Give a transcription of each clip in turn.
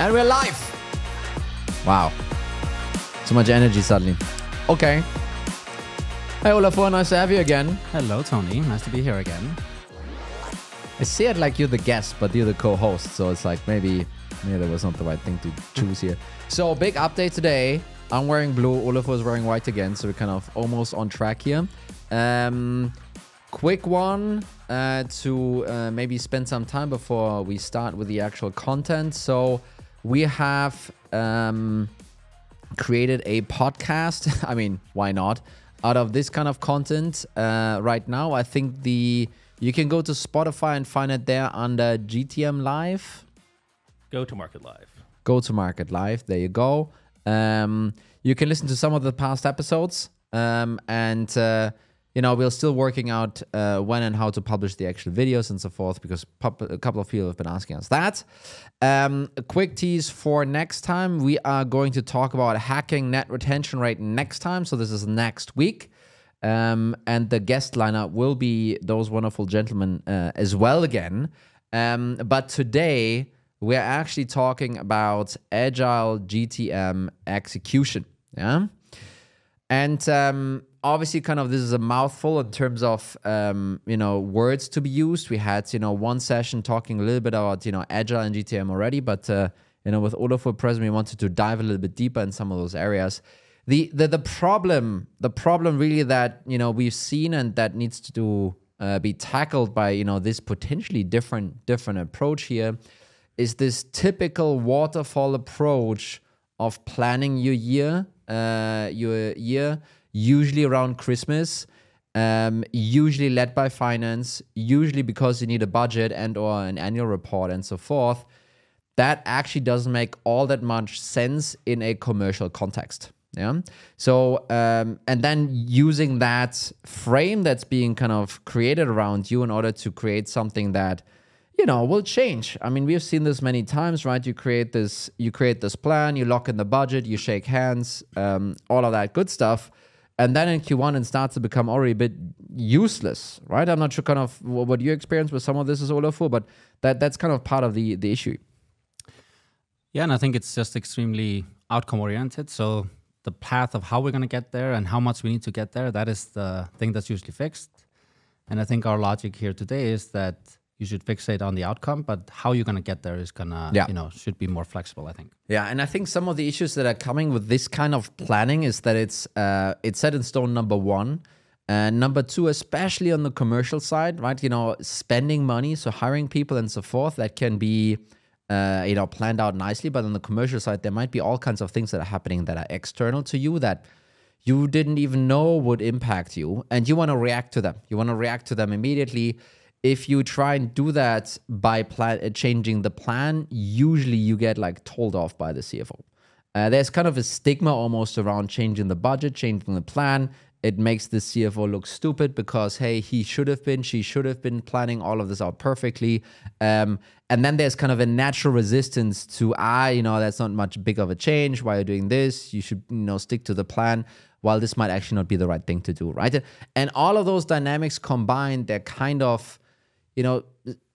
And we're live. Wow. So much energy suddenly. Okay. Hey, Olafur, nice to have you again. Hello, Tony. Nice to be here again. I see it like you're the guest, but you're the co-host, so it's like maybe maybe that was not the right thing to choose here. So big update today. I'm wearing blue. Olafur is wearing white again, so we're kind of almost on track here. Um, quick one uh, to uh, maybe spend some time before we start with the actual content. So we have um, created a podcast. I mean, why not? Out of this kind of content uh, right now, I think the you can go to Spotify and find it there under GTM Live. Go to Market Live. Go to Market Live. There you go. Um, you can listen to some of the past episodes, um, and uh, you know we're still working out uh, when and how to publish the actual videos and so forth because pub- a couple of people have been asking us that. Um, a quick tease for next time: we are going to talk about hacking net retention rate next time. So this is next week. Um, and the guest lineup will be those wonderful gentlemen uh, as well again. Um, but today we're actually talking about agile GTM execution. Yeah. And um, obviously, kind of this is a mouthful in terms of um, you know words to be used. We had you know one session talking a little bit about you know agile and GTM already, but uh, you know with Olafur present, we wanted to dive a little bit deeper in some of those areas. The, the the problem the problem really that you know we've seen and that needs to uh, be tackled by you know this potentially different different approach here is this typical waterfall approach of planning your year, uh, your year, usually around Christmas, um, usually led by finance, usually because you need a budget and or an annual report and so forth. That actually doesn't make all that much sense in a commercial context. Yeah. So, um, and then using that frame that's being kind of created around you in order to create something that you know will change i mean we've seen this many times right you create this you create this plan you lock in the budget you shake hands um, all of that good stuff and then in q1 it starts to become already a bit useless right? I'm not sure kind of what your experience with some of this is Olafur but that that's kind of part of the the issue. Yeah and i think it's just extremely outcome oriented so the path of how we're going to get there and how much we need to get there that is the thing that's usually fixed. And i think our logic here today is that you should fixate on the outcome, but how you're gonna get there is gonna, yeah. you know, should be more flexible. I think. Yeah, and I think some of the issues that are coming with this kind of planning is that it's uh, it's set in stone. Number one. And number two, especially on the commercial side, right? You know, spending money, so hiring people and so forth, that can be, uh, you know, planned out nicely. But on the commercial side, there might be all kinds of things that are happening that are external to you that you didn't even know would impact you, and you want to react to them. You want to react to them immediately if you try and do that by plan- uh, changing the plan, usually you get like told off by the CFO. Uh, there's kind of a stigma almost around changing the budget, changing the plan. It makes the CFO look stupid because, hey, he should have been, she should have been planning all of this out perfectly. Um, and then there's kind of a natural resistance to, ah, you know, that's not much big of a change. Why are you doing this? You should, you know, stick to the plan while this might actually not be the right thing to do, right? And all of those dynamics combined, they're kind of you know,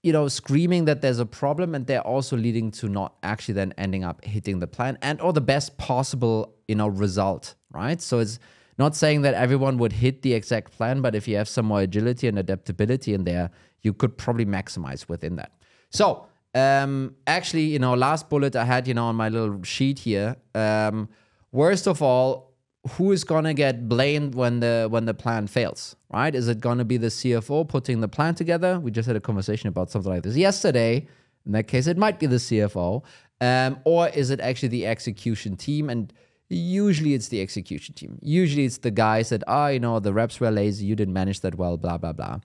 you know, screaming that there's a problem, and they're also leading to not actually then ending up hitting the plan and or the best possible, you know, result, right? So it's not saying that everyone would hit the exact plan, but if you have some more agility and adaptability in there, you could probably maximize within that. So um, actually, you know, last bullet I had, you know, on my little sheet here. Um, worst of all, who is gonna get blamed when the when the plan fails, right? Is it gonna be the CFO putting the plan together? We just had a conversation about something like this yesterday. In that case, it might be the CFO, um, or is it actually the execution team? And usually, it's the execution team. Usually, it's the guys that, ah, oh, you know, the reps were lazy, you didn't manage that well, blah blah blah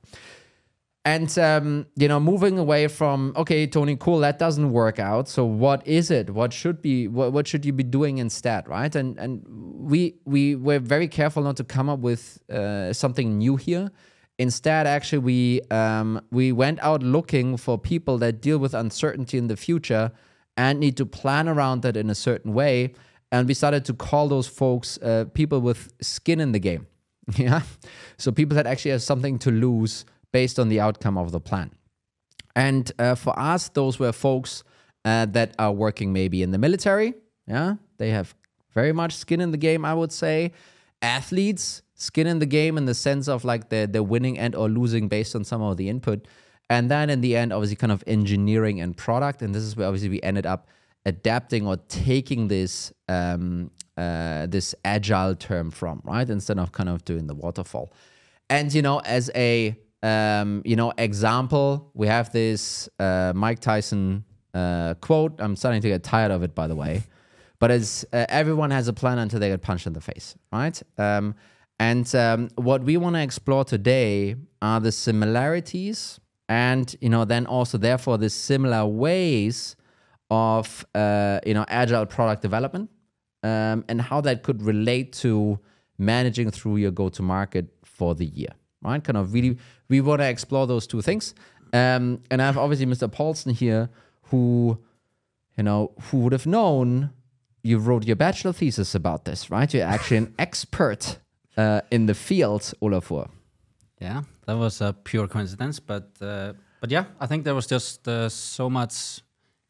and um, you know moving away from okay tony cool that doesn't work out. So what is it? What should be what, what should you be doing instead right? And and we we were very careful not to come up with uh, something new here. Instead actually we um, we went out looking for people that deal with uncertainty in the future and need to plan around that in a certain way. And we started to call those folks uh, people with skin in the game. Yeah? So people that actually have something to lose based on the outcome of the plan. And uh, for us, those were folks uh, that are working maybe in the military. Yeah, they have very much skin in the game, I would say. Athletes, skin in the game in the sense of like they're, they're winning and or losing based on some of the input. And then in the end, obviously, kind of engineering and product. And this is where obviously we ended up adapting or taking this um, uh, this agile term from, right? Instead of kind of doing the waterfall. And you know, as a um, you know example, we have this uh, Mike Tyson uh, quote. I'm starting to get tired of it, by the way. But as uh, everyone has a plan until they get punched in the face, right? Um, and um, what we want to explore today are the similarities, and you know, then also therefore the similar ways of uh, you know agile product development, um, and how that could relate to managing through your go-to-market for the year, right? Kind of really, we want to explore those two things. Um, and I have obviously Mr. Paulson here, who you know, who would have known you wrote your bachelor thesis about this, right? You're actually an expert uh, in the field, Olafur. Yeah, that was a pure coincidence, but uh, but yeah, I think there was just uh, so much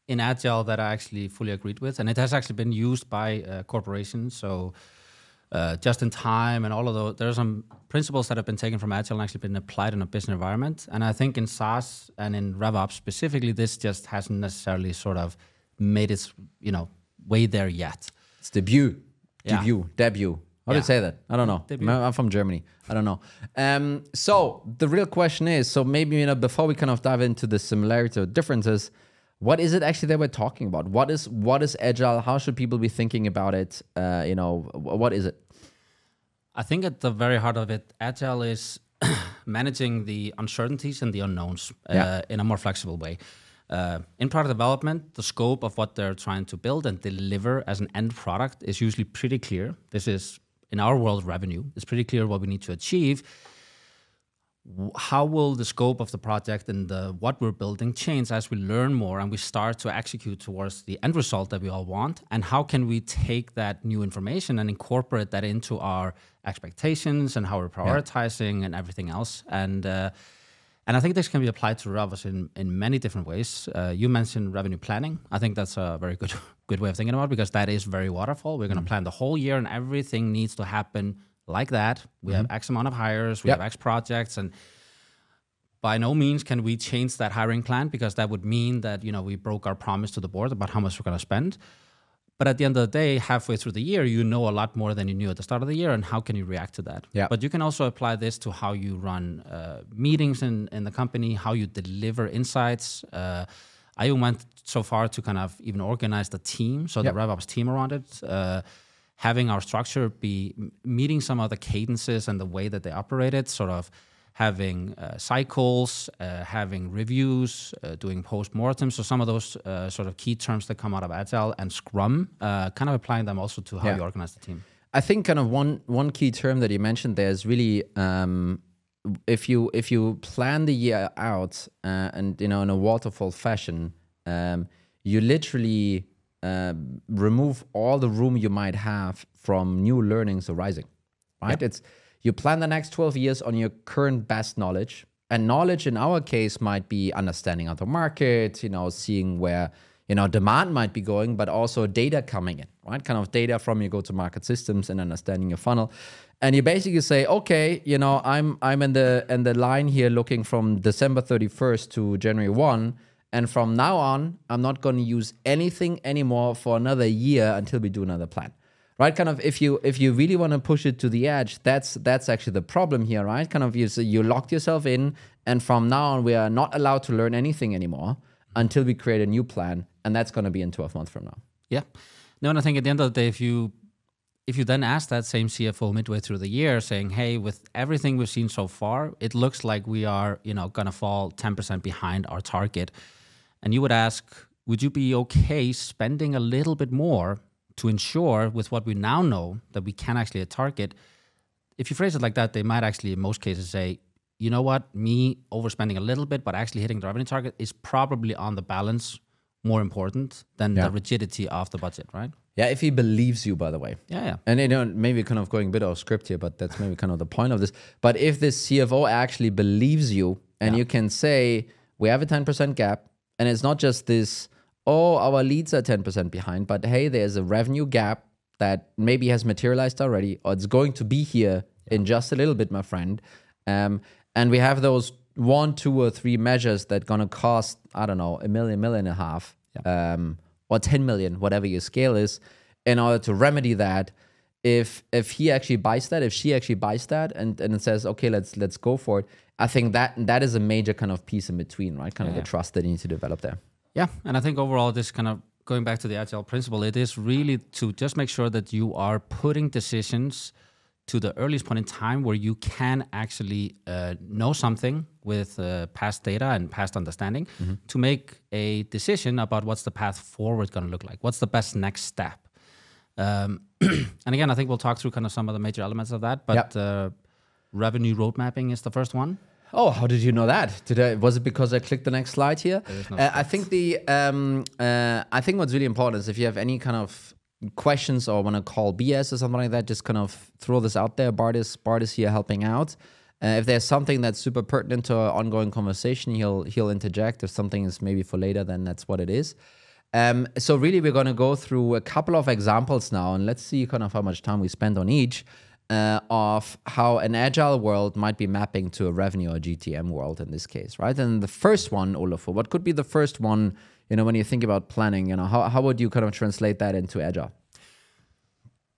in agile that I actually fully agreed with, and it has actually been used by uh, corporations. So. Uh, just in time and all of those, there are some principles that have been taken from agile and actually been applied in a business environment. And I think in SaaS and in RevOps specifically, this just hasn't necessarily sort of made its you know way there yet. It's debut, Yeah. debut, debut. How do you say that? I don't know. Debut. I'm from Germany. I don't know. Um, so the real question is: so maybe you know before we kind of dive into the similarity or differences, what is it actually that we're talking about? What is what is agile? How should people be thinking about it? Uh, you know, what is it? I think at the very heart of it, agile is managing the uncertainties and the unknowns uh, Yeah. in a more flexible way. Uh, in product development, the scope of what they're trying to build and deliver as an end product is usually pretty clear. This is, in our world, revenue. It's pretty clear what we need to achieve. How will the scope of the project and the, what we're building change as we learn more and we start to execute towards the end result that we all want? And how can we take that new information and incorporate that into our expectations and how we're prioritizing and everything else? And uh, and I think this can be applied to RevOps in, in many different ways. Uh, you mentioned revenue planning. I think that's a very good good way of thinking about it because that is very waterfall. We're going to plan the whole year and everything needs to happen like that. We have X amount of hires, we Yep. have X projects, and by no means can we change that hiring plan because that would mean that you know we broke our promise to the board about how much we're going to spend. But at the end of the day, halfway through the year, you know a lot more than you knew at the start of the year, and how can you react to that? Yeah. But you can also apply this to how you run uh, meetings in, in the company, how you deliver insights. Uh, I even went so far to kind of even organize the team, so Yep. the RevOps team around it, uh, having our structure be meeting some of the cadences and the way that they operate it, sort of having uh, cycles, uh, having reviews, uh, doing post-mortem. So some of those uh, sort of key terms that come out of Agile and Scrum, uh, kind of applying them also to how Yeah. you organize the team. I think kind of one one key term that you mentioned there is really um, if you if you plan the year out uh, and you know in a waterfall fashion, um, you literally uh, remove all the room you might have from new learnings arising. Right? It's you plan the next twelve years on your current best knowledge, and knowledge in our case might be understanding of the market, you know, seeing where you know demand might be going but also data coming in right kind of data from your go-to-market systems and understanding your funnel and you basically say okay you know i'm i'm in the in the line here looking from december 31st to january 1 and from now on i'm not going to use anything anymore for another year until we do another plan. Right kind of if you if you really want to push it to the edge that's that's actually the problem here right? Kind of you so you locked yourself in and from now on we are not allowed to learn anything anymore until we create a new plan and that's going to be in 12 months from now. Yeah. No, and I think at the end of the day, if you if you then ask that same CFO midway through the year, saying, "Hey, with everything we've seen so far, it looks like we are, you know, gonna fall ten percent behind our target," and you would ask, "Would you be okay spending a little bit more to ensure, with what we now know, that we can actually hit target?" If you phrase it like that, they might actually, in most cases, say, "You know what? Me overspending a little bit, but actually hitting the revenue target is probably on the balance." More important than Yeah. the rigidity of the budget, right? yeah if he believes you by the way Yeah, yeah. and you know maybe kind of going a bit off script here but that's maybe kind of the point of this but if this cfo actually believes you and you can say we have a 10% gap and it's not just this oh, our leads are 10% behind, but hey, there's a revenue gap that maybe has materialized already, or it's going to be here in just a little bit, my friend. Um, and we have those one, two, or three measures that gonna cost, I don't know, a million, million and a half, um, or 10 million, whatever your scale is, in order to remedy that. If if he actually buys that, if she actually buys that, and and it says, okay, let's let's go for it. I think that that is a major kind of piece in between, right? Kind of the trust that you need to develop there. Yeah, and I think overall, this kind of going back to the agile principle, it is really to just make sure that you are putting decisions to the earliest point in time where you can actually uh, know something with uh, past data and past understanding to make a decision about what's the path forward going to look like. What's the best next step? Um, and again, I think we'll talk through kind of some of the major elements of that. But Yep. uh, revenue road mapping is the first one. Oh, how did you know that? Did I? Was it because I clicked the next slide here? no uh, I think the um, uh, I think what's really important is if you have any kind of questions or want to call BS or something like that, just kind of throw this out there. Bart is Bart is here helping out. Uh, if there's something that's super pertinent to our ongoing conversation, he'll he'll interject. If something is maybe for later, then that's what it is. Um, so really, we're going to go through a couple of examples now, and let's see kind of how much time we spend on each uh, of how an agile world might be mapping to a revenue or GTM world in this case, right? And the first one, Olafur, what could be the first one? You know, when you think about planning, you know, how how would you kind of translate that into agile?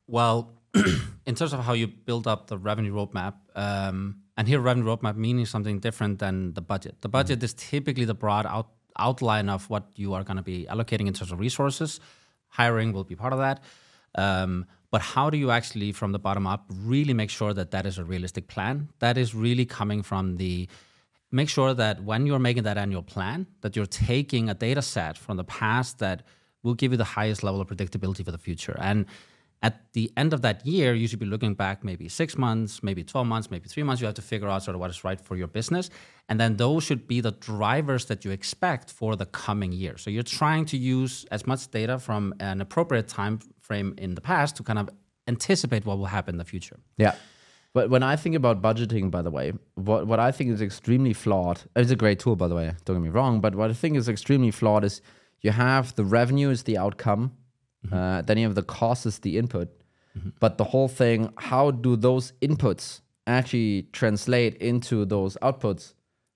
Well, in terms of how you build up the revenue roadmap, um, and here revenue roadmap meaning something different than the budget. The budget is typically the broad out, outline of what you are going to be allocating in terms of resources. Hiring will be part of that. Um, but how do you actually, from the bottom up, really make sure that that is a realistic plan? That is really coming from the make sure that when you're making that annual plan, that you're taking a data set from the past that will give you the highest level of predictability for the future. And at the end of that year, you should be looking back maybe six months, maybe 12 months, maybe three months. You have to figure out sort of what is right for your business. And then those should be the drivers that you expect for the coming year. So you're trying to use as much data from an appropriate time frame in the past to kind of anticipate what will happen in the future. Yeah. But when I think about budgeting, by the way, what, what I think is extremely flawed, it's a great tool, by the way, don't get me wrong, but what I think is extremely flawed is you have the revenue is the outcome, uh, then you have the cost is the input. But the whole thing, how do those inputs actually translate into those outputs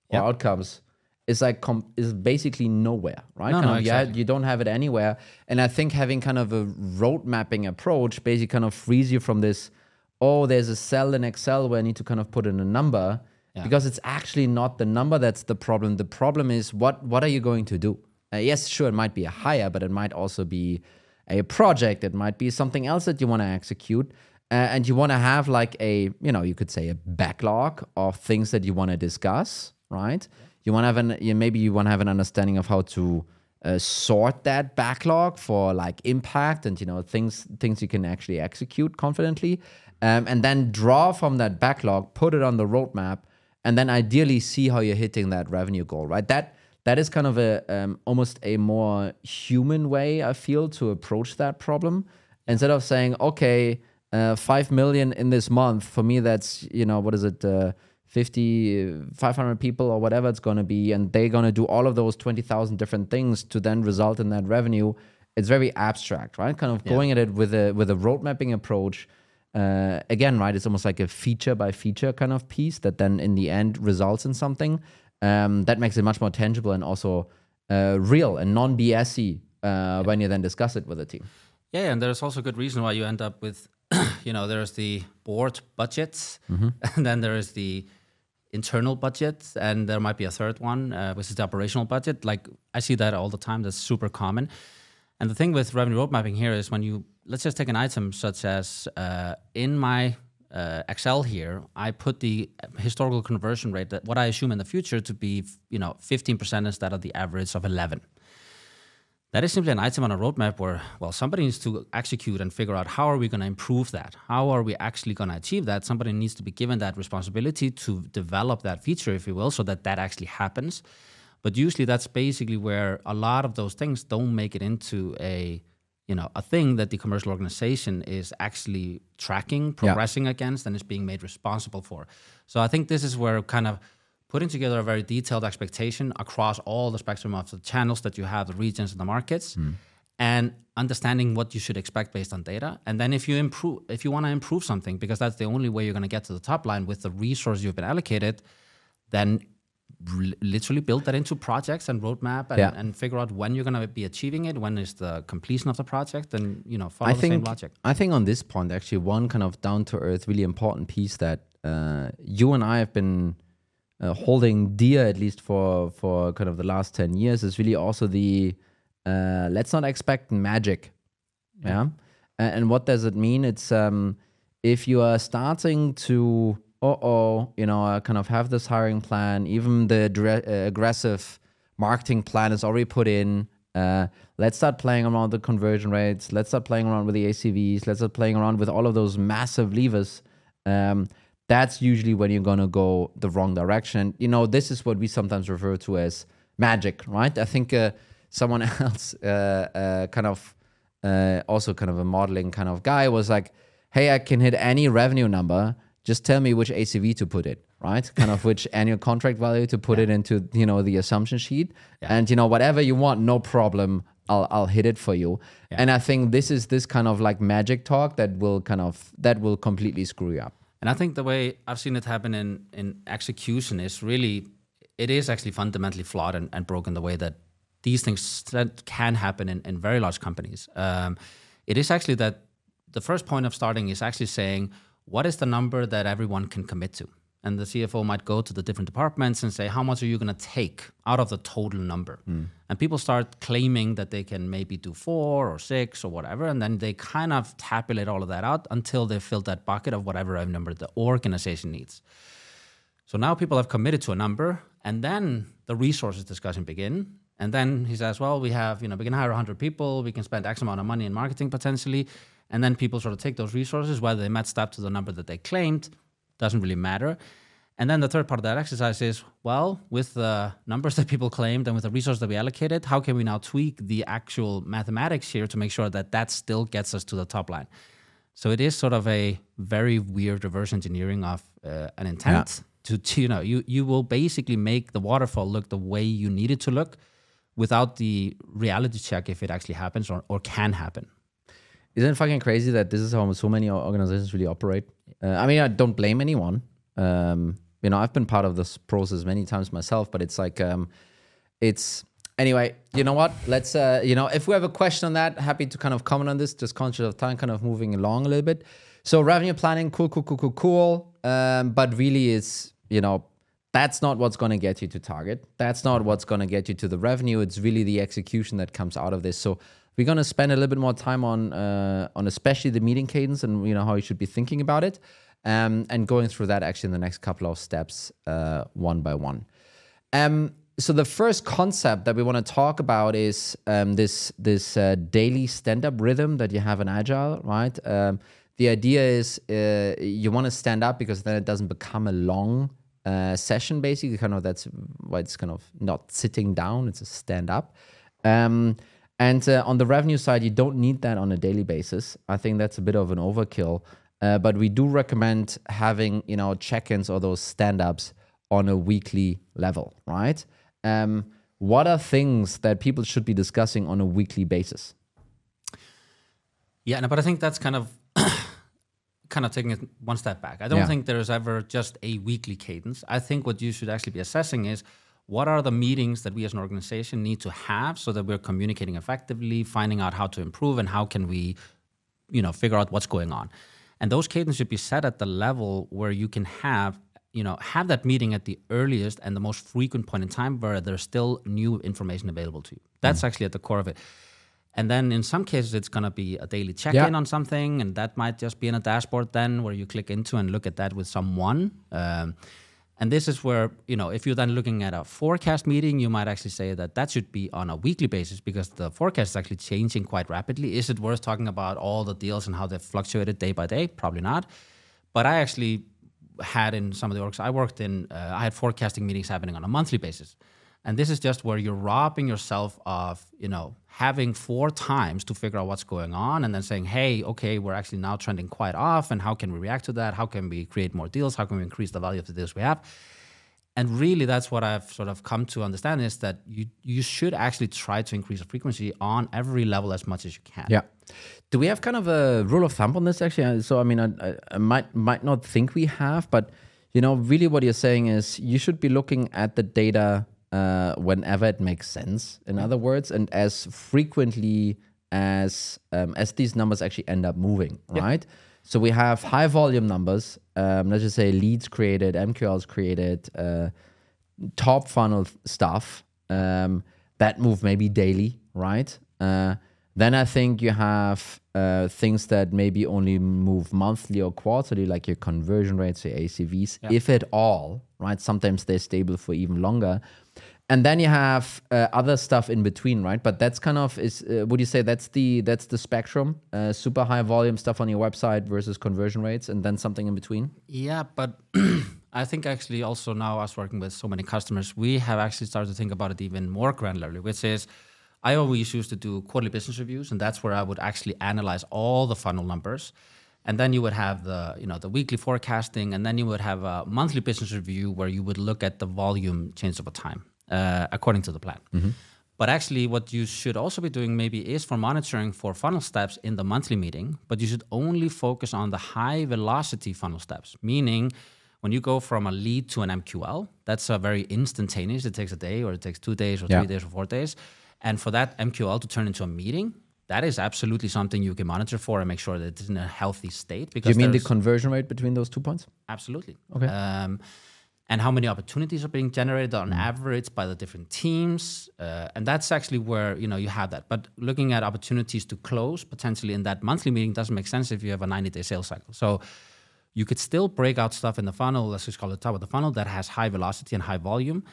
or Yep. outcomes? Is like com- is basically nowhere, right? No, kind no, of, yeah, exactly. you don't have it anywhere. And I think having kind of a road mapping approach basically kind of frees you from this. Oh, there's a cell in Excel where I need to kind of put in a number Yeah. because it's actually not the number that's the problem. The problem is what what are you going to do? Uh, yes, sure, it might be a hire, but it might also be a project. It might be something else that you want to execute. Uh, and you want to have like a, you know, you could say a backlog of things that you want to discuss, right? You want to have an, you, maybe you want to have an understanding of how to uh, sort that backlog for like impact and you know things things you can actually execute confidently, um, and then draw from that backlog, put it on the roadmap, and then ideally see how you're hitting that revenue goal, right? That that is kind of a um, almost a more human way I feel to approach that problem. Instead of saying okay uh, 5 million in this month for me that's you know what is it uh, 50 uh, 500 people or whatever it's going to be and they're going to do all of those 20,000 different things to then result in that revenue it's very abstract right? Kind of going at it with a with a road mapping approach. Uh, again, right, it's almost like a feature by feature kind of piece that then in the end results in something um, that makes it much more tangible and also uh, real and non BSy uh, when you then discuss it with the team. Yeah, and there's also good reason why you end up with, you know, there's the board budgets, and then there is the internal budget, and there might be a third one, uh, which is the operational budget. Like I see that all the time. That's super common. And the thing with revenue road mapping here is when you let's just take an item such as uh, in my uh, Excel here, I put the historical conversion rate that what I assume in the future to be, you know, 15% instead of the average of 11 that is simply an item on a roadmap where well somebody needs to execute and figure out how are we going to improve that? How are we actually going to achieve that? Somebody needs to be given that responsibility to develop that feature if you will so that that actually happens. But usually that's basically where a lot of those things don't make it into a you know a thing that the commercial organization is actually tracking progressing against and is being made responsible for so i think this is where kind of putting together a very detailed expectation across all the spectrum of the channels that you have, the regions and the markets, Hmm. and understanding what you should expect based on data. And then if you improve, if you want to improve something, because that's the only way you're going to get to the top line with the resource you've been allocated, then literally build that into projects and roadmap and, Yeah. and figure out when you're going to be achieving it, when is the completion of the project, and you know follow I the think same logic. I think on this point, actually, one kind of down to earth, really important piece that uh, you and I have been uh, holding dear, at least for for kind of the last ten years, is really also the uh, let's not expect magic. Yeah, A- and, what does it mean? It's um, if you are starting to uh oh, you know, uh, kind of have this hiring plan, even the uh, aggressive marketing plan is already put in. Uh, let's start playing around the conversion rates. Let's start playing around with the ACVs. Let's start playing around with all of those massive levers. Um, that's usually when you're gonna go the wrong direction. You know, this is what we sometimes refer to as magic, right? I think uh, someone else, uh, uh, kind of, also kind of a modeling kind of guy, was like, "Hey, I can hit any revenue number. Just tell me which ACV to put it, right? Kind of which annual contract value to put it into, you know, the assumption sheet, and you know whatever you want, no problem. I'll I'll hit it for you. And I think this is this kind of like magic talk that will kind of that will completely screw you up. And I think the way I've seen it happen in, in execution is really, it is actually fundamentally flawed and, and broken the way that these things that can happen in, in very large companies. Um, it is actually that the first point of starting is actually saying, what is the number that everyone can commit to? And the CFO might go to the different departments and say, how much are you going to take out of the total number? Hmm. And people start claiming that they can maybe do four or six or whatever. And then they kind of tabulate all of that out until they fill that bucket of whatever number the organization needs. So now people have committed to a number, and then the resources discussion begin. And then he says, well, we have, you know, we can hire 100 people, we can spend X amount of money in marketing potentially. And then people sort of take those resources, whether they matched up to the number that they claimed, doesn't really matter. And then the third part of that exercise is, well, with the numbers that people claimed and with the resources that we allocated, how can we now tweak the actual mathematics here to make sure that that still gets us to the top line? So it is sort of a very weird reverse engineering of uh, an intent to, to, you know, you, you will basically make the waterfall look the way you need it to look without the reality check if it actually happens or, or can happen. Isn't it fucking crazy that this is how so many organizations really operate? Uh, I mean, I don't blame anyone. Um, you know, I've been part of this process many times myself, but it's like, um, it's anyway. You know what? Let's, uh, you know, if we have a question on that, happy to kind of comment on this. Just conscious of time, kind of moving along a little bit. So revenue planning, cool, cool, cool, cool, cool. Um, but really, it's you know, that's not what's going to get you to target. That's not what's going to get you to the revenue. It's really the execution that comes out of this. So we're going to spend a little bit more time on uh, on especially the meeting cadence and you know how you should be thinking about it, um, and going through that actually in the next couple of steps, uh, one by one. Um, so the first concept that we want to talk about is um, this this uh, daily stand up rhythm that you have in Agile, right? Um, the idea is uh, you want to stand up because then it doesn't become a long uh, session. Basically, kind of that's why it's kind of not sitting down; it's a stand up. And uh, on the revenue side, you don't need that on a daily basis. I think that's a bit of an overkill. Uh, but we do recommend having you know check-ins or those stand-ups on a weekly level, right? Um, what are things that people should be discussing on a weekly basis? Yeah, no, but I think that's kind of kind of taking it one step back. I don't Yeah. think there's ever just a weekly cadence. I think what you should actually be assessing is what are the meetings that we as an organization need to have so that we're communicating effectively, finding out how to improve and how can we, you know, figure out what's going on. And those cadences should be set at the level where you can have, you know, have that meeting at the earliest and the most frequent point in time where there's still new information available to you. That's actually at the core of it. And then in some cases, it's going to be a daily check in Yeah. on something, and that might just be in a dashboard then where you click into and look at that with someone. Um, and this is where, you know, if you're then looking at a forecast meeting, you might actually say that that should be on a weekly basis because the forecast is actually changing quite rapidly. Is it worth talking about all the deals and how they've fluctuated day by day? Probably not. But I actually had in some of the orgs I worked in, uh, I had forecasting meetings happening on a monthly basis. And this is just where you're robbing yourself of, you know, having four times to figure out what's going on and then saying, hey, okay, we're actually now trending quite off. And how can we react to that? How can we create more deals? How can we increase the value of the deals we have? and really that's what I've sort of come to understand is that you you should actually try to increase the frequency on every level as much as you can. Yeah. Do we have kind of a rule of thumb on this actually? Uh, So I mean, I, I, I might might not think we have, but you know, really, what you're saying is you should be looking at the data uh, whenever it makes sense. In other words, and as frequently as um, as these numbers actually end up moving, right? So we have high volume numbers. Um, let's just say leads created, MQLs created, uh, top funnel stuff um, that move maybe daily, right? Uh, then I think you have uh, things that maybe only move monthly or quarterly, like your conversion rates, your ACVs, if at all, right? Sometimes they're stable for even longer. And then you have uh, other stuff in between, right? But that's kind of is. Uh, would you say that's the that's the spectrum? Uh, super high volume stuff on your website versus conversion rates, and then something in between. Yeah, but I think actually also now us working with so many customers, we have actually started to think about it even more granularly, which is I always used to do quarterly business reviews, and that's where I would actually analyze all the funnel numbers. And then you would have the, you know, the weekly forecasting, and then you would have a monthly business review where you would look at the volume change over time, uh, according to the plan. But actually, what you should also be doing maybe is for monitoring for funnel steps in the monthly meeting, but you should only focus on the high velocity funnel steps, meaning when you go from a lead to an MQL, that's a very instantaneous. It takes a day, or it takes two days, or Yeah. three days, or four days. And for that MQL to turn into a meeting, that is absolutely something you can monitor for and make sure that it's in a healthy state. Because you mean the conversion rate between those two points? Absolutely. Okay. Um, and how many opportunities are being generated on Mm. average by the different teams, uh, and that's actually where you know you have that. But looking at opportunities to close potentially in that monthly meeting doesn't make sense if you have a 90-day sales cycle. So you could still break out stuff in the funnel, let's just call it top of the funnel, that has high velocity and high volume.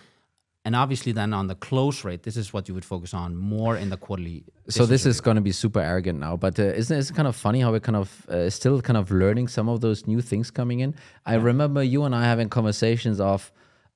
And obviously, then on the close rate, this is what you would focus on more in the quarterly. So this is going to be super arrogant now, but uh, isn't it kind of funny how we're kind of uh, still kind of learning some of those new things coming in? I remember you and I having conversations of,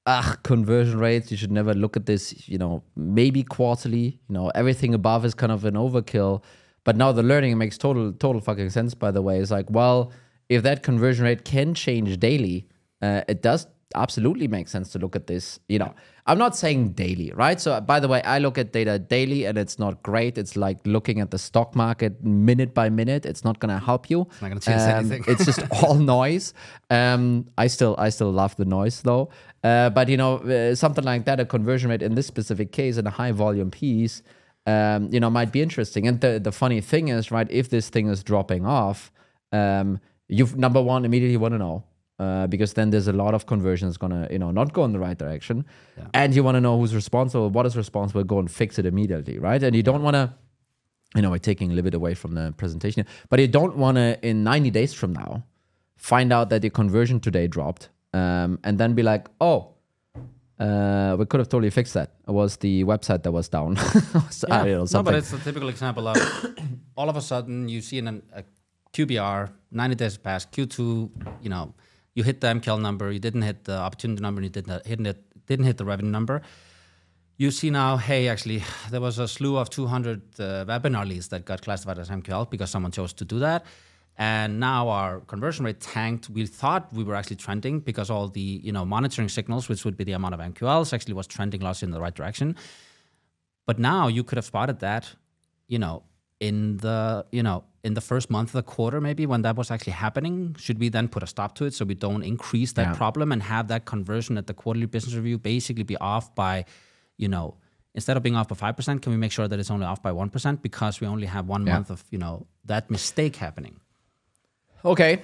ah, conversion rates. You should never look at this. You know, maybe quarterly. You know, everything above is kind of an overkill. But now the learning makes total total fucking sense. By the way, it's like, well, if that conversion rate can change daily, uh, it does absolutely make sense to look at this. You know, I'm not saying daily, right? So, by the way, I look at data daily and it's not great. It's like looking at the stock market minute by minute. It's not going to help you. It's not gonna change anything. it's just all noise. Um, I still, I still love the noise though. Uh, but you know, uh, something like that, a conversion rate in this specific case in a high volume piece, um, you know, might be interesting. And the the funny thing is, right, if this thing is dropping off, um, you number one immediately want to know uh, because then there's a lot of conversions gonna you know not go in the right direction, and you want to know who's responsible, what is responsible, go and fix it immediately, right? And you don't want to. You know, we're taking a little bit away from the presentation, here, but you don't want to in 90 days from now find out that your conversion today dropped, um, and then be like, oh, uh, we could have totally fixed that. It was the website that was down. So, don't know, no, but it's a typical example of all of a sudden you see an, a QBR, 90 days pass, Q2, you know, you hit the MQL number, you didn't hit the opportunity number, you didn't hit, it, didn't hit the revenue number. You see now, hey, actually, there was a slew of 200 uh, webinar leads that got classified as MQL because someone chose to do that. And now our conversion rate tanked. We thought we were actually trending because all the you know monitoring signals, which would be the amount of MQLs, actually was trending lots in the right direction. But now you could have spotted that, you know, in the you know in the first month of the quarter, maybe when that was actually happening. Should we then put a stop to it so we don't increase that Yeah. problem and have that conversion at the quarterly business review basically be off by, you know, instead of being off by five percent, can we make sure that it's only off by one percent because we only have one Yeah. month of you know that mistake happening. Okay.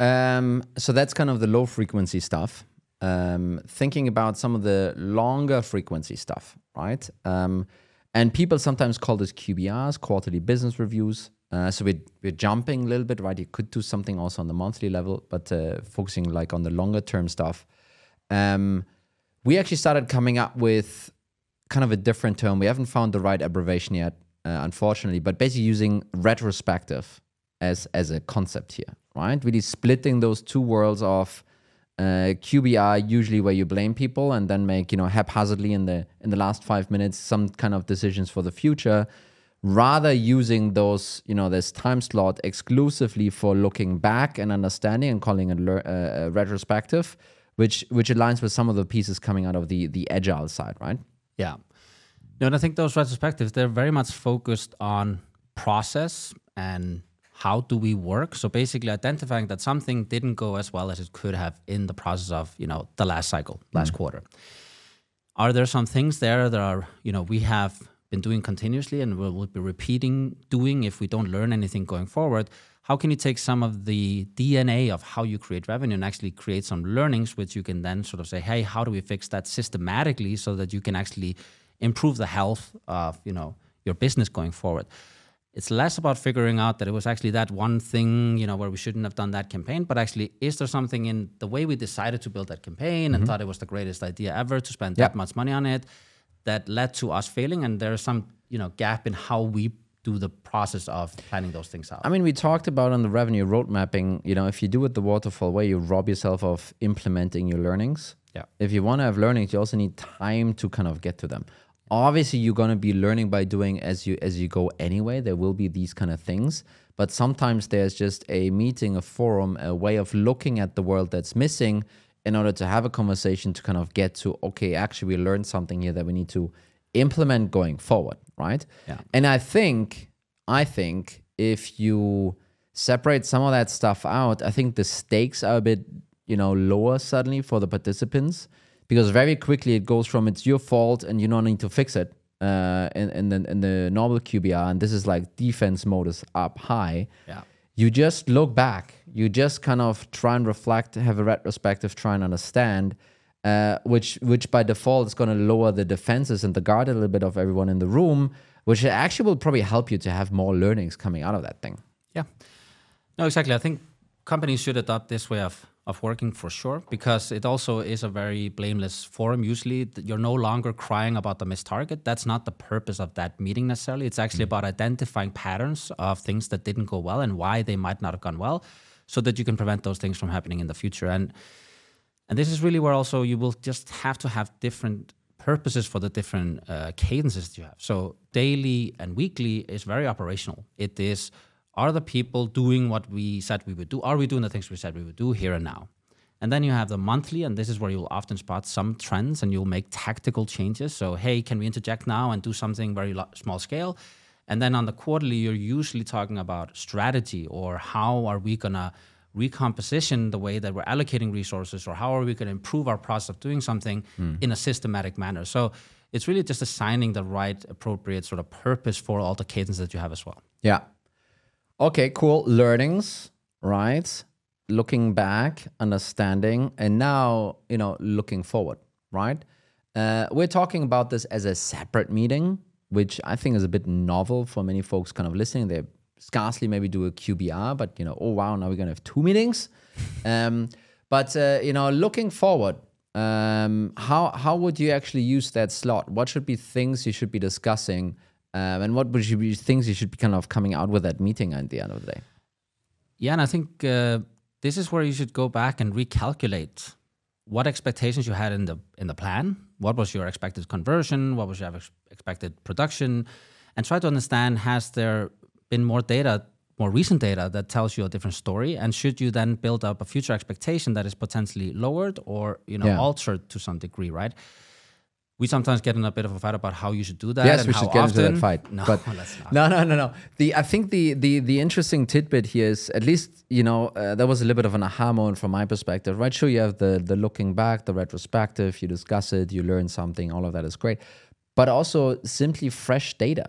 Um, so that's kind of the low frequency stuff. Um, thinking about some of the longer frequency stuff, right? Um, and people sometimes call this QBRs, quarterly business reviews. Uh, so we're, we're jumping a little bit, right? You could do something also on the monthly level, but uh, focusing like on the longer term stuff. Um, we actually started coming up with kind of a different term. We haven't found the right abbreviation yet, uh, unfortunately, but basically using retrospective as as a concept here, right? Really splitting those two worlds of uh, QBR, usually where you blame people and then make you know haphazardly in the in the last five minutes some kind of decisions for the future, rather using those you know this time slot exclusively for looking back and understanding and calling it lear- uh, uh, retrospective which which aligns with some of the pieces coming out of the the agile side, right? Yeah. No, and I think those retrospectives, they're very much focused on process and how do we work. So basically identifying that something didn't go as well as it could have in the process of, you know, the last cycle, last mm-hmm. quarter. Are there some things there that are, you know, we have been doing continuously and we'll, we'll be repeating doing if we don't learn anything going forward? How can you take some of the DNA of how you create revenue and actually create some learnings, which you can then sort of say, hey, how do we fix that systematically so that you can actually improve the health of, you know, your business going forward? It's less about figuring out that it was actually that one thing, you know, where we shouldn't have done that campaign, but actually, is there something in the way we decided to build that campaign and mm-hmm. thought it was the greatest idea ever to spend yep. that much money on it that led to us failing? And there's some, you know, gap in how we do the process of planning those things out. I mean, we talked about on the revenue road mapping, you know, if you do it the waterfall way, you rob yourself of implementing your learnings. Yeah. If you want to have learnings, you also need time to kind of get to them obviously you're going to be learning by doing as you as you go anyway. There will be these kind of things. But sometimes there's just a meeting a forum a way of looking at the world that's missing in order to have a conversation to kind of get to okay actually we learned something here that we need to implement going forward right? Yeah. and i think i think if you separate some of that stuff out i think the stakes are a bit you know lower suddenly for the participants because very quickly it goes from it's your fault and you don't need to fix it uh, in, in, the, in the normal QBR, and this is like defense mode is up high. Yeah. You just look back. You just kind of try and reflect, have a retrospective, try and understand, uh, which which by default is going to lower the defenses and the guard a little bit of everyone in the room, which actually will probably help you to have more learnings coming out of that thing. Yeah. No, exactly. I think companies should adopt this way of of working for sure because it also is a very blameless forum. Usually you're no longer crying about the missed target. That's not the purpose of that meeting necessarily. It's actually mm. about identifying patterns of things that didn't go well and why they might not have gone well so that you can prevent those things from happening in the future. And and this is really where also you will just have to have different purposes for the different uh, cadences that you have. So daily and weekly is very operational. It is are the people doing what we said we would do? Are we doing the things we said we would do here and now? And then you have the monthly, and this is where you'll often spot some trends and you'll make tactical changes. So, hey, can we interject now and do something very small scale? And then on the quarterly, you're usually talking about strategy or how are we going to recomposition the way that we're allocating resources or how are we going to improve our process of doing something mm. in a systematic manner. So, it's really just assigning the right, appropriate sort of purpose for all the cadence that you have as well. Yeah, Okay, cool. Learnings, right? Looking back, understanding, and now, you know, looking forward, right? Uh, we're talking about this as a separate meeting, which I think is a bit novel for many folks kind of listening. They scarcely maybe do a QBR, but, you know, oh, wow, now we're going to have two meetings. um, but, uh, you know, looking forward, um, how, how would you actually use that slot? What should be things you should be discussing? Um, and what would you be things you should be kind of coming out with that meeting at the end of the day? Yeah, and I think uh, this is where you should go back and recalculate what expectations you had in the in the plan. What was your expected conversion? What was your expected production? And try to understand has there been more data, more recent data that tells you a different story? And should you then build up a future expectation that is potentially lowered or you know yeah. altered to some degree, right? We sometimes get in a bit of a fight about how you should do that. Yes, we should get often. into that fight. No, but. No, no, no, no. The I think the the the interesting tidbit here is at least you know uh, there was a little bit of an aha moment from my perspective. Right, sure, you have the the looking back, the retrospective. You discuss it, you learn something. All of that is great, but also simply fresh data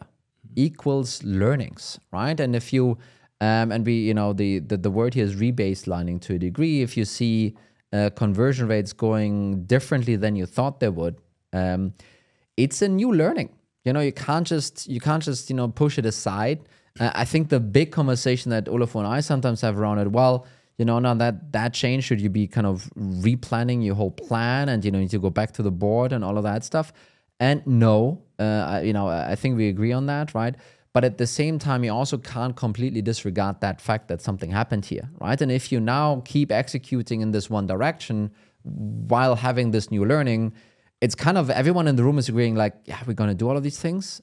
equals learnings, right? And if you um, and we you know the, the the word here is rebaselining to a degree. If you see uh, conversion rates going differently than you thought they would um, it's a new learning. You know, you can't just you can't just you know push it aside. Uh, I think the big conversation that Olaf and I sometimes have around it. Well, you know, now that that change, should you be kind of replanning your whole plan and you know need to go back to the board and all of that stuff? And no, uh, you know, I think we agree on that, right? But at the same time, you also can't completely disregard that fact that something happened here, right? And if you now keep executing in this one direction while having this new learning, it's kind of everyone in the room is agreeing like, yeah, we're going to do all of these things,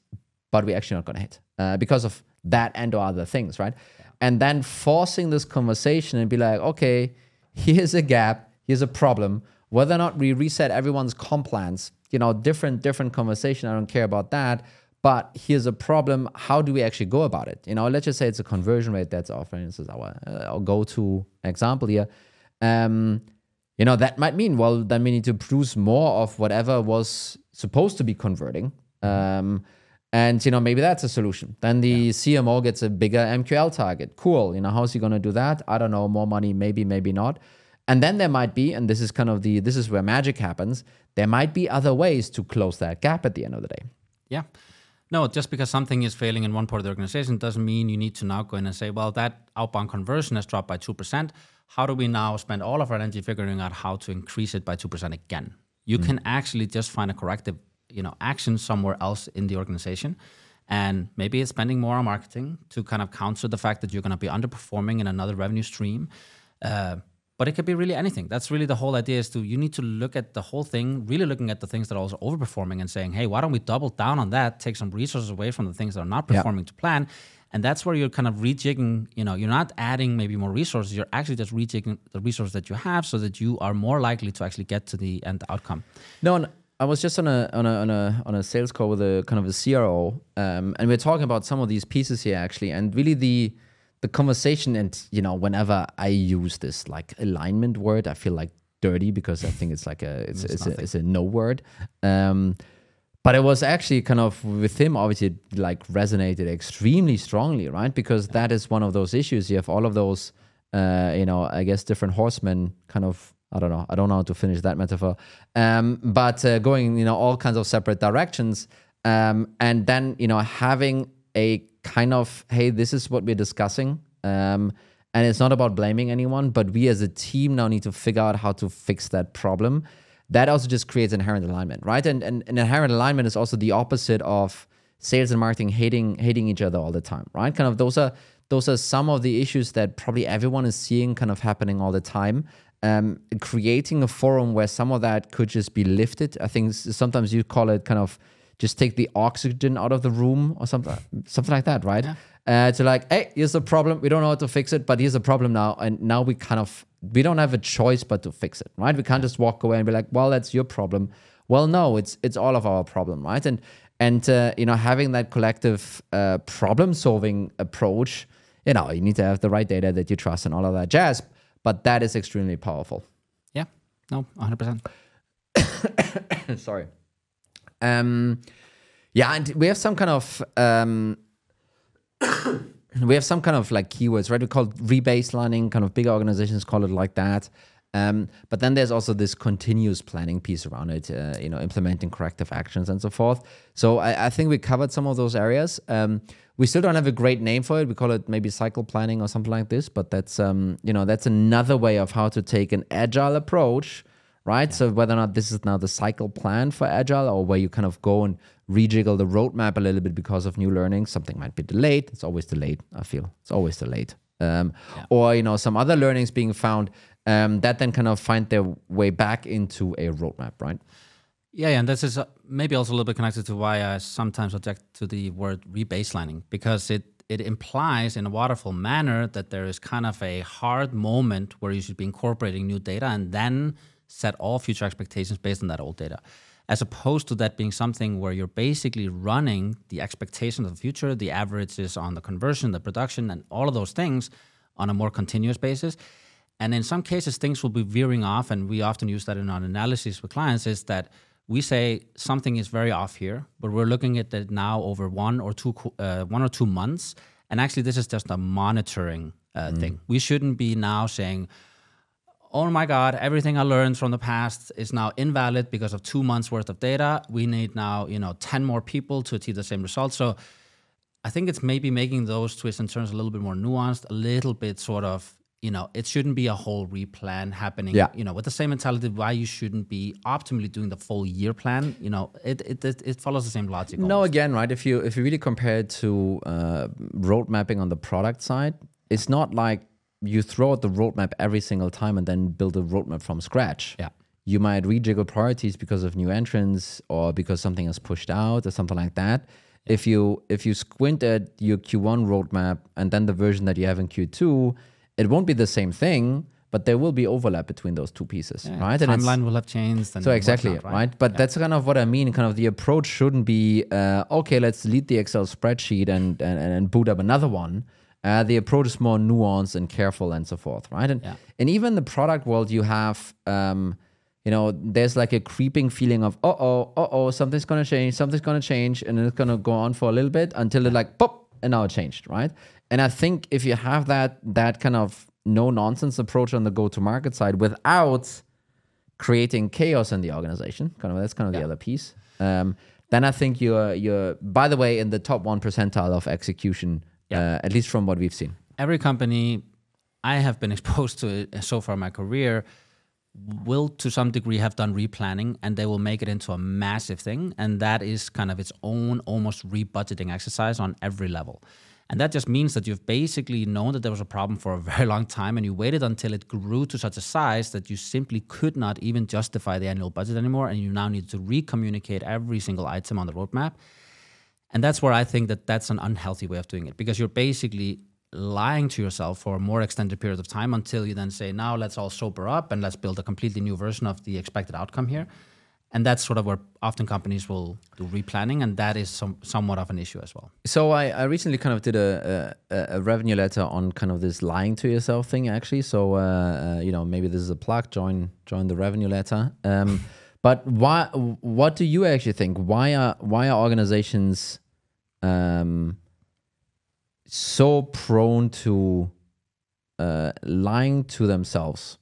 but we're actually not going to hit uh, because of that and or other things, right? Yeah. And then forcing this conversation and be like, okay, here's a gap, here's a problem. Whether or not we reset everyone's comp plans, you know, different different conversation. I don't care about that. But here's a problem. How do we actually go about it? You know, let's just say it's a conversion rate that's offering. This is our, uh, our go-to example here. Um, you know, that might mean, well, then we need to produce more of whatever was supposed to be converting. Um, and, you know, maybe that's a solution. Then the yeah. CMO gets a bigger MQL target. Cool. You know, how's he going to do that? I don't know. More money, maybe, maybe not. And then there might be, and this is kind of the, this is where magic happens. There might be other ways to close that gap at the end of the day. Yeah. No, just because something is failing in one part of the organization doesn't mean you need to now go in and say, well, that outbound conversion has dropped by 2%. How do we now spend all of our energy figuring out how to increase it by 2% again? You mm. can actually just find a corrective you know, action somewhere else in the organization. And maybe it's spending more on marketing to kind of counter the fact that you're going to be underperforming in another revenue stream. Uh, but it could be really anything. That's really the whole idea is to you need to look at the whole thing, really looking at the things that are also overperforming and saying, hey, why don't we double down on that, take some resources away from the things that are not performing yeah. to plan. And that's where you're kind of rejigging, you know, you're not adding maybe more resources, you're actually just rejigging the resource that you have so that you are more likely to actually get to the end outcome. No, I was just on a on a on a on a sales call with a kind of a CRO, um, and we're talking about some of these pieces here actually, and really the the conversation and you know whenever I use this like alignment word, I feel like dirty because I think it's like a it's it's, it's, a, it's a, no word. Um, but it was actually kind of with him obviously like resonated extremely strongly, right? Because that is one of those issues. You have all of those, uh, you know, I guess different horsemen kind of I don't know. I don't know how to finish that metaphor. Um, but uh, going, you know, all kinds of separate directions, um, and then you know having a kind of, hey, this is what we're discussing. Um, and it's not about blaming anyone, but we as a team now need to figure out how to fix that problem. That also just creates inherent alignment, right? And, and, and inherent alignment is also the opposite of sales and marketing hating hating each other all the time, right? Kind of those are those are some of the issues that probably everyone is seeing kind of happening all the time. Um, creating a forum where some of that could just be lifted. I think sometimes you call it kind of just take the oxygen out of the room or something, something like that, right? Yeah. Uh, to like, hey, here's a problem. We don't know how to fix it, but here's a problem now, and now we kind of we don't have a choice but to fix it, right? We can't just walk away and be like, well, that's your problem. Well, no, it's it's all of our problem, right? And and uh, you know, having that collective uh, problem solving approach, you know, you need to have the right data that you trust and all of that jazz. But that is extremely powerful. Yeah. No, 100%. Sorry. Um, yeah, and we have some kind of um, we have some kind of like keywords, right? We call it rebaselining. Kind of bigger organizations call it like that. Um, but then there's also this continuous planning piece around it, uh, you know, implementing corrective actions and so forth. So I, I think we covered some of those areas. Um, we still don't have a great name for it. We call it maybe cycle planning or something like this. But that's um, you know that's another way of how to take an agile approach right? Yeah. So whether or not this is now the cycle plan for agile or where you kind of go and rejiggle the roadmap a little bit because of new learning, something might be delayed. It's always delayed. I feel it's always delayed. Um, yeah. Or you know some other learnings being found um, that then kind of find their way back into a roadmap, right? Yeah, and this is uh, maybe also a little bit connected to why I sometimes object to the word rebaselining because it it implies in a waterfall manner that there is kind of a hard moment where you should be incorporating new data and then set all future expectations based on that old data as opposed to that being something where you're basically running the expectations of the future, the averages on the conversion, the production, and all of those things on a more continuous basis. And in some cases, things will be veering off, and we often use that in our analysis with clients. Is that we say something is very off here, but we're looking at it now over one or two uh, one or two months, and actually, this is just a monitoring uh, mm. thing. We shouldn't be now saying oh my God, everything I learned from the past is now invalid because of two months worth of data. We need now, you know, 10 more people to achieve the same results. So I think it's maybe making those twists and turns a little bit more nuanced, a little bit sort of, you know, it shouldn't be a whole replan happening, yeah. you know, with the same mentality why you shouldn't be optimally doing the full year plan. You know, it it, it, it follows the same logic. No, almost. again, right? If you if you really compare it to uh, road mapping on the product side, it's not like you throw out the roadmap every single time and then build a roadmap from scratch. Yeah. You might rejiggle priorities because of new entrants or because something is pushed out or something like that. Yeah. If you if you squint at your Q1 roadmap and then the version that you have in Q2, it won't be the same thing, but there will be overlap between those two pieces, Yeah, right? And timeline will have changed. And so exactly whatnot, right, but that's kind of what I mean. Kind of the approach shouldn't be uh, okay. Let's delete the Excel spreadsheet and and, and boot up another one. Uh, the approach is more nuanced and careful and so forth, right? And Yeah. and even the product world, you have um, you know, there's like a creeping feeling of uh oh, uh oh, something's gonna change, something's gonna change, and it's gonna go on for a little bit until it like pop, and now it changed, right? And I think if you have that that kind of no nonsense approach on the go to market side without creating chaos in the organization. Kind of that's kind of the other piece. Um, then I think you're you're by the way in the top one percentile of execution, uh, at least from what we've seen. every company I have been exposed to so far in my career will to some degree have done replanning and they will make it into a massive thing and that is kind of its own almost rebudgeting exercise on every level. And that just means that you've basically known that there was a problem for a very long time and you waited until it grew to such a size that you simply could not even justify the annual budget anymore and you now need to recommunicate every single item on the roadmap and that's where I think that that's an unhealthy way of doing it because you're basically lying to yourself for a more extended period of time until you then say, now let's all sober up and let's build a completely new version of the expected outcome here. And that's sort of where often companies will do replanning, and that is some, somewhat of an issue as well. So I, I recently kind of did a, a a revenue letter on kind of this lying to yourself thing actually. So uh, uh, you know maybe this is a plug. Join join the revenue letter. Um, but why? What do you actually think? Why are why are organizations um, so prone to uh, lying to themselves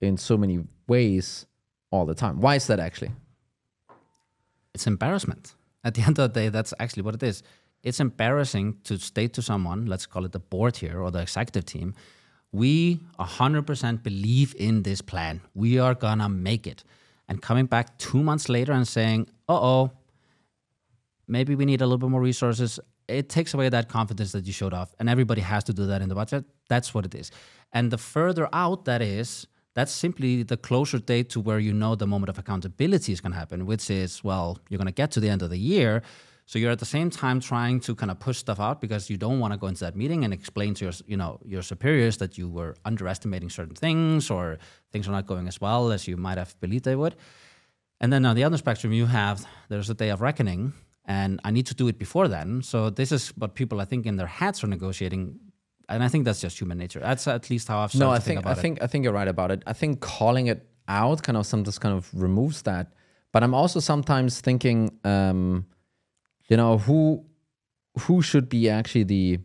in so many ways all the time? Why is that actually? It's embarrassment. At the end of the day, that's actually what it is. It's embarrassing to state to someone, let's call it the board here or the executive team, we 100% believe in this plan. We are gonna make it. And coming back two months later and saying, uh oh, maybe we need a little bit more resources. It takes away that confidence that you showed off. And everybody has to do that in the budget. That's what it is. And the further out that is, that's simply the closer date to where you know the moment of accountability is going to happen, which is, well, you're going to get to the end of the year. So you're at the same time trying to kind of push stuff out because you don't want to go into that meeting and explain to your, you know, your superiors that you were underestimating certain things or things are not going as well as you might have believed they would. And then on the other spectrum, you have there's a day of reckoning, and I need to do it before then. So this is what people I think in their heads are negotiating, and I think that's just human nature. That's at least how I've started No, I to think, think I it. think I think you're right about it. I think calling it out kind of sometimes kind of removes that. But I'm also sometimes thinking, um, you know, who who should be actually the,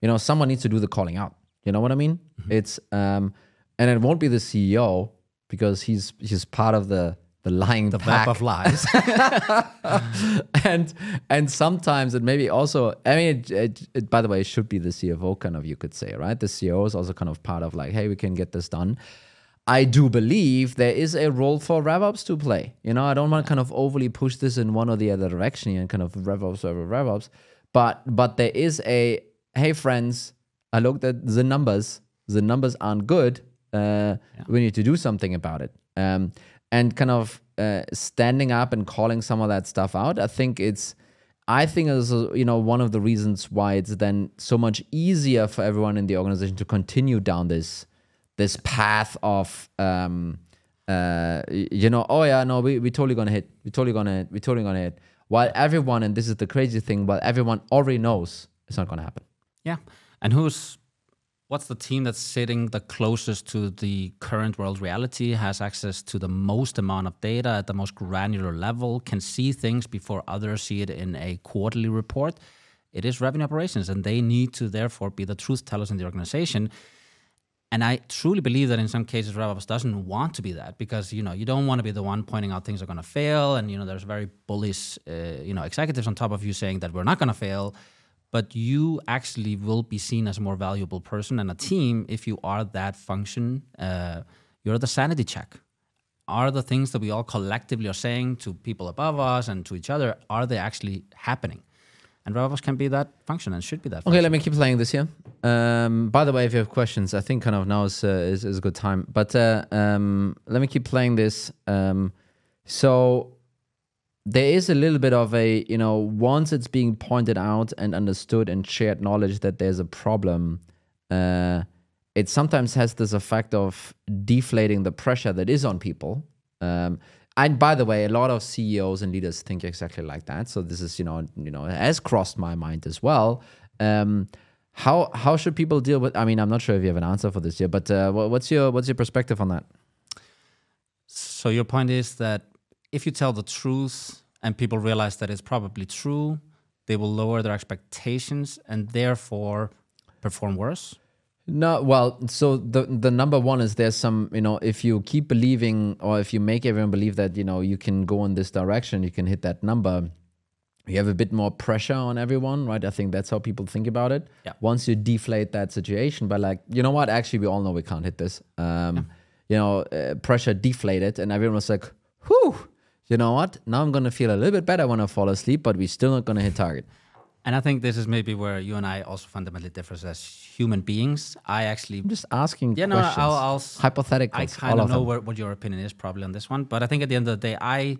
you know, someone needs to do the calling out. You know what I mean? Mm-hmm. It's um, and it won't be the CEO because he's he's part of the the lying the pack. of lies. and and sometimes it maybe also i mean it, it, it, by the way it should be the cfo kind of you could say right? The ceo is also kind of part of like hey we can get this done. I do believe there is a role for revops to play. You know i don't want to kind of overly push this in one or the other direction here and kind of revops over revops but but there is a hey friends i looked at the numbers. The numbers aren't good uh, we need to do something about it. Um, and kind of uh, standing up and calling some of that stuff out i think it's i think is you know one of the reasons why it's then so much easier for everyone in the organization to continue down this this path of um uh you know oh yeah no we we totally gonna hit we totally gonna hit we totally gonna hit. While everyone and this is the crazy thing while everyone already knows it's not gonna happen. Yeah, and who's what's the team that's sitting the closest to the current world reality, has access to the most amount of data at the most granular level, can see things before others see it in a quarterly report. It is revenue operations, and they need to therefore be the truth tellers in the organization. And I truly believe that in some cases, RevOps doesn't want to be that because you know you don't want to be the one pointing out things are going to fail, and you know there's very bullish, uh, you know, executives on top of you saying that we're not going to fail but you actually will be seen as a more valuable person and a team if you are that function. Uh, you're the sanity check. Are the things that we all collectively are saying to people above us and to each other, are they actually happening? And RevOps can be that function and should be that Function. Okay, let me keep playing this here. Um, by the way, if you have questions, I think kind of now is uh, is, is a good time. But uh, um, let me keep playing this. Um, so there is a little bit of a you know once it's being pointed out and understood and shared knowledge that there's a problem, uh, it sometimes has this effect of deflating the pressure that is on people. Um, and by the way, a lot of CEOs and leaders think exactly like that. So this is, you know, you know, has crossed my mind as well. Um, how how should people deal with? I mean, I'm not sure if you have an answer for this yet, but uh, what's your what's your perspective on that? So your point is that if you tell the truth and people realize that it's probably true, they will lower their expectations and therefore perform worse. No, well, so the the number one is there's some, you know, if you keep believing or if you make everyone believe that, you know, you can go in this direction, you can hit that number, you have a bit more pressure on everyone, right? I think that's how people think about it. Yeah. Once you deflate that situation by like, you know what, actually we all know we can't hit this. Um, yeah. you know, uh, pressure deflated and everyone was like, whew, you know what? Now I'm gonna feel a little bit better when I fall asleep, but we're still not gonna hit target. And I think this is maybe where you and I also fundamentally differ as human beings. I actually I'm just asking. Yeah, no, questions. I'll, I'll hypotheticals. I kind of know where, what your opinion is probably on this one, but I think at the end of the day, I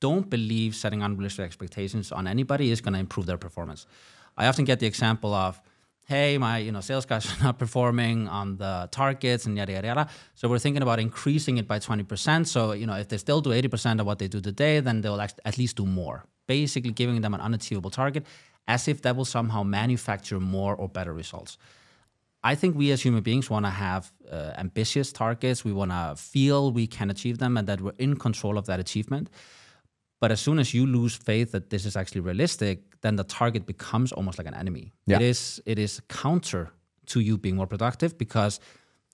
don't believe setting unrealistic expectations on anybody is going to improve their performance. I often get the example of, hey, my you know sales guys are not performing on the targets and yada yada yada. So we're thinking about increasing it by 20%. So you know if they still do 80% of what they do today, then they'll at least do more. Basically, giving them an unachievable target as if that will somehow manufacture more or better results. I think we as human beings want to have uh, ambitious targets. We want to feel we can achieve them and that we're in control of that achievement. But as soon as you lose faith that this is actually realistic, then the target becomes almost like an enemy. Yeah. It is it is counter to you being more productive because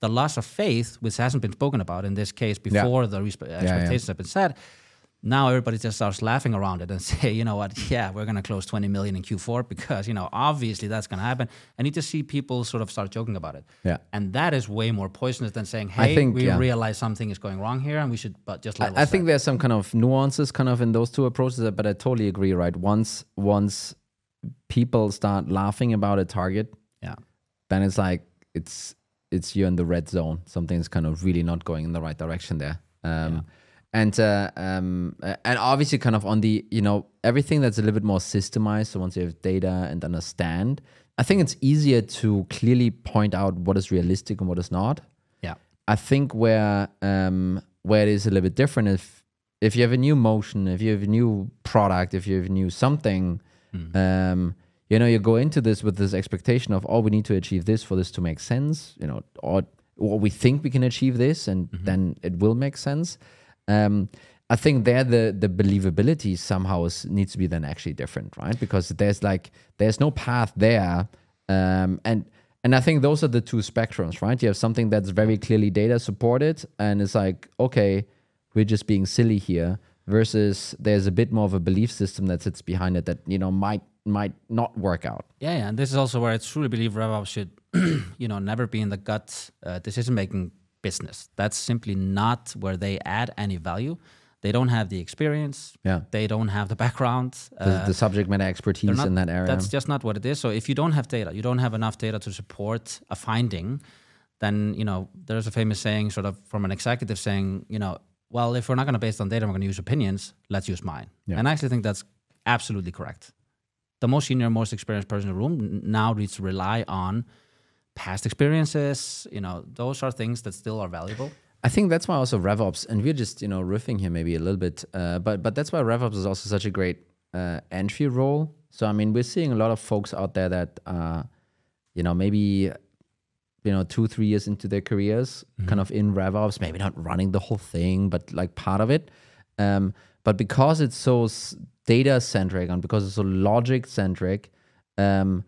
the loss of faith, which hasn't been spoken about in this case before yeah. the expectations yeah, have been set, now everybody just starts laughing around it and say, you know what, yeah, we're going to close 20 million in Q4 because, you know, obviously that's going to happen. I need to see people sort of start joking about it. Yeah. And that is way more poisonous than saying, hey, think, we yeah. realize something is going wrong here and we should but just I, I think there's some kind of nuances kind of in those two approaches, but I totally agree, right? Once, once people start laughing about a target, yeah, then it's like, it's, it's you're in the red zone. Something's kind of really not going in the right direction there. Um, yeah and uh, um, and obviously kind of on the you know everything that's a little bit more systemized so once you have data and understand i think it's easier to clearly point out what is realistic and what is not yeah i think where um, where it is a little bit different if if you have a new motion if you have a new product if you have a new something mm. um, you know you go into this with this expectation of oh we need to achieve this for this to make sense you know or or we think we can achieve this and mm-hmm. then it will make sense um, I think there the the believability somehow is, needs to be then actually different, right? Because there's like there's no path there, um, and and I think those are the two spectrums, right? You have something that's very clearly data supported, and it's like okay, we're just being silly here, versus there's a bit more of a belief system that sits behind it that you know might might not work out. Yeah, yeah, and this is also where I truly believe RevOps should, you know, never be in the gut uh, decision making business. That's simply not where they add any value. They don't have the experience. Yeah. They don't have the background. The, uh, the subject matter expertise not, in that area. That's just not what it is. So if you don't have data, you don't have enough data to support a finding, then you know there's a famous saying, sort of from an executive saying, you know, well, if we're not going to base on data, we're going to use opinions. Let's use mine. Yeah. And I actually think that's absolutely correct. The most senior, most experienced person in the room now needs to rely on past experiences you know those are things that still are valuable I think that's why also RevOps, and we're just you know riffing here maybe a little bit, uh, but but that's why RevOps is also such a great uh, entry role. So I mean, we're seeing a lot of folks out there that uh, you know maybe you know two three years into their careers, mm-hmm. kind of in RevOps, maybe not running the whole thing, but like part of it. Um, but because it's so data centric and because it's so logic centric, um,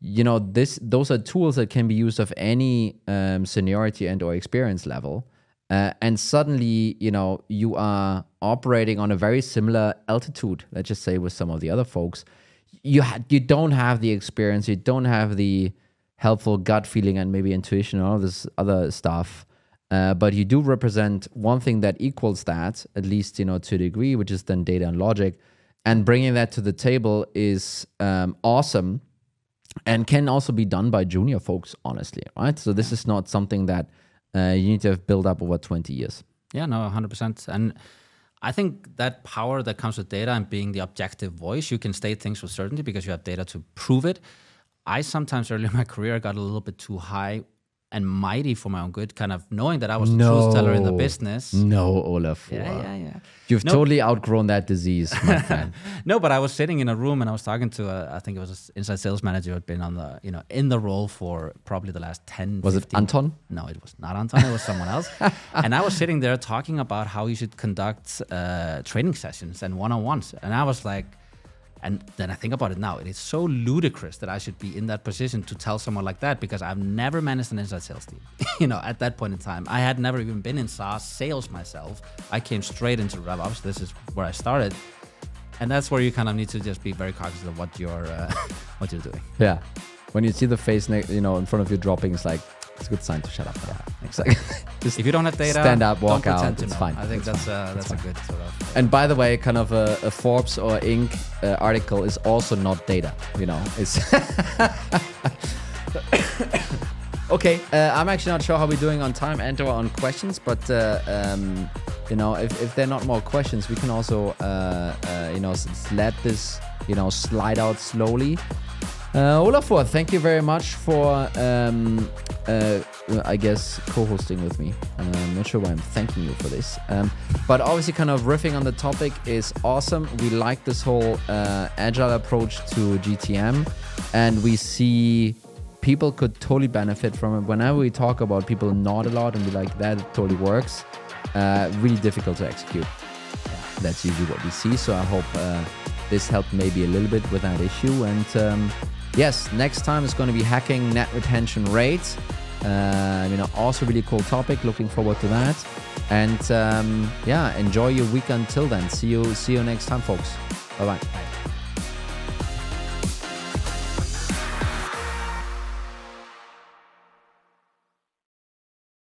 you know this those are tools that can be used of any um, seniority and or experience level uh, and suddenly you know you are operating on a very similar altitude let's just say with some of the other folks. You ha- you don't have the experience you don't have the helpful gut feeling and maybe intuition and all this other stuff uh, but you do represent one thing that equals that at least you know to a degree which is then data and logic and bringing that to the table is um, awesome and can also be done by junior folks, honestly, right? So this is not something that uh, you need to have built up over 20 years. Yeah, no, 100%. And I think that power that comes with data and being the objective voice, you can state things with certainty because you have data to prove it. I sometimes early in my career got a little bit too high and mighty for my own good, kind of knowing that I was the truth teller in the business. No, Olaf. Yeah, yeah, yeah. You've No. totally outgrown that disease, my friend. No, but I was sitting in a room and I was talking to a, I think it was an inside sales manager who had been on the, you know, in the role for probably the last 10, Was it Anton? No, it was not Anton. It was someone else. and I was sitting there talking about how you should conduct uh, training sessions and one-on-ones. And I was like, and then I think about it now, it is so ludicrous that I should be in that position to tell someone like that because I've never managed an inside sales team. you know, at that point in time, I had never even been in SaaS sales myself. I came straight into RevOps. This is where I started. And that's where you kind of need to just be very cognizant of what you're uh, what you're doing. Yeah. When you see the face, you know, in front of you dropping, it's like it's a good sign to shut up. Now. Exactly. Just If you don't have data, stand up, walk don't out. to It's know. fine. I think It's that's uh, that's a good sort of. And by the way, kind of a, a Forbes or Inc. Uh, article is also not data. You know, it's okay. Uh, I'm actually not sure how we're doing on time and or on questions, but uh, um, you know, if, if there are not more questions, we can also uh, uh, you know let this you know slide out slowly. Uh, Olafur, thank you very much for, um, uh, I guess, co-hosting with me. I'm not sure why I'm thanking you for this, um, but obviously, kind of riffing on the topic is awesome. We like this whole uh, agile approach to GTM, and we see people could totally benefit from it. Whenever we talk about people nod a lot and be like, "That totally works," uh, really difficult to execute. That's usually what we see. So I hope uh, this helped maybe a little bit with that issue. And um, yes, next time is going to be hacking net retention rates. Uh, you know, also really cool topic. Looking forward to that. And um, yeah, enjoy your week until then. See you. See you next time, folks. Bye bye.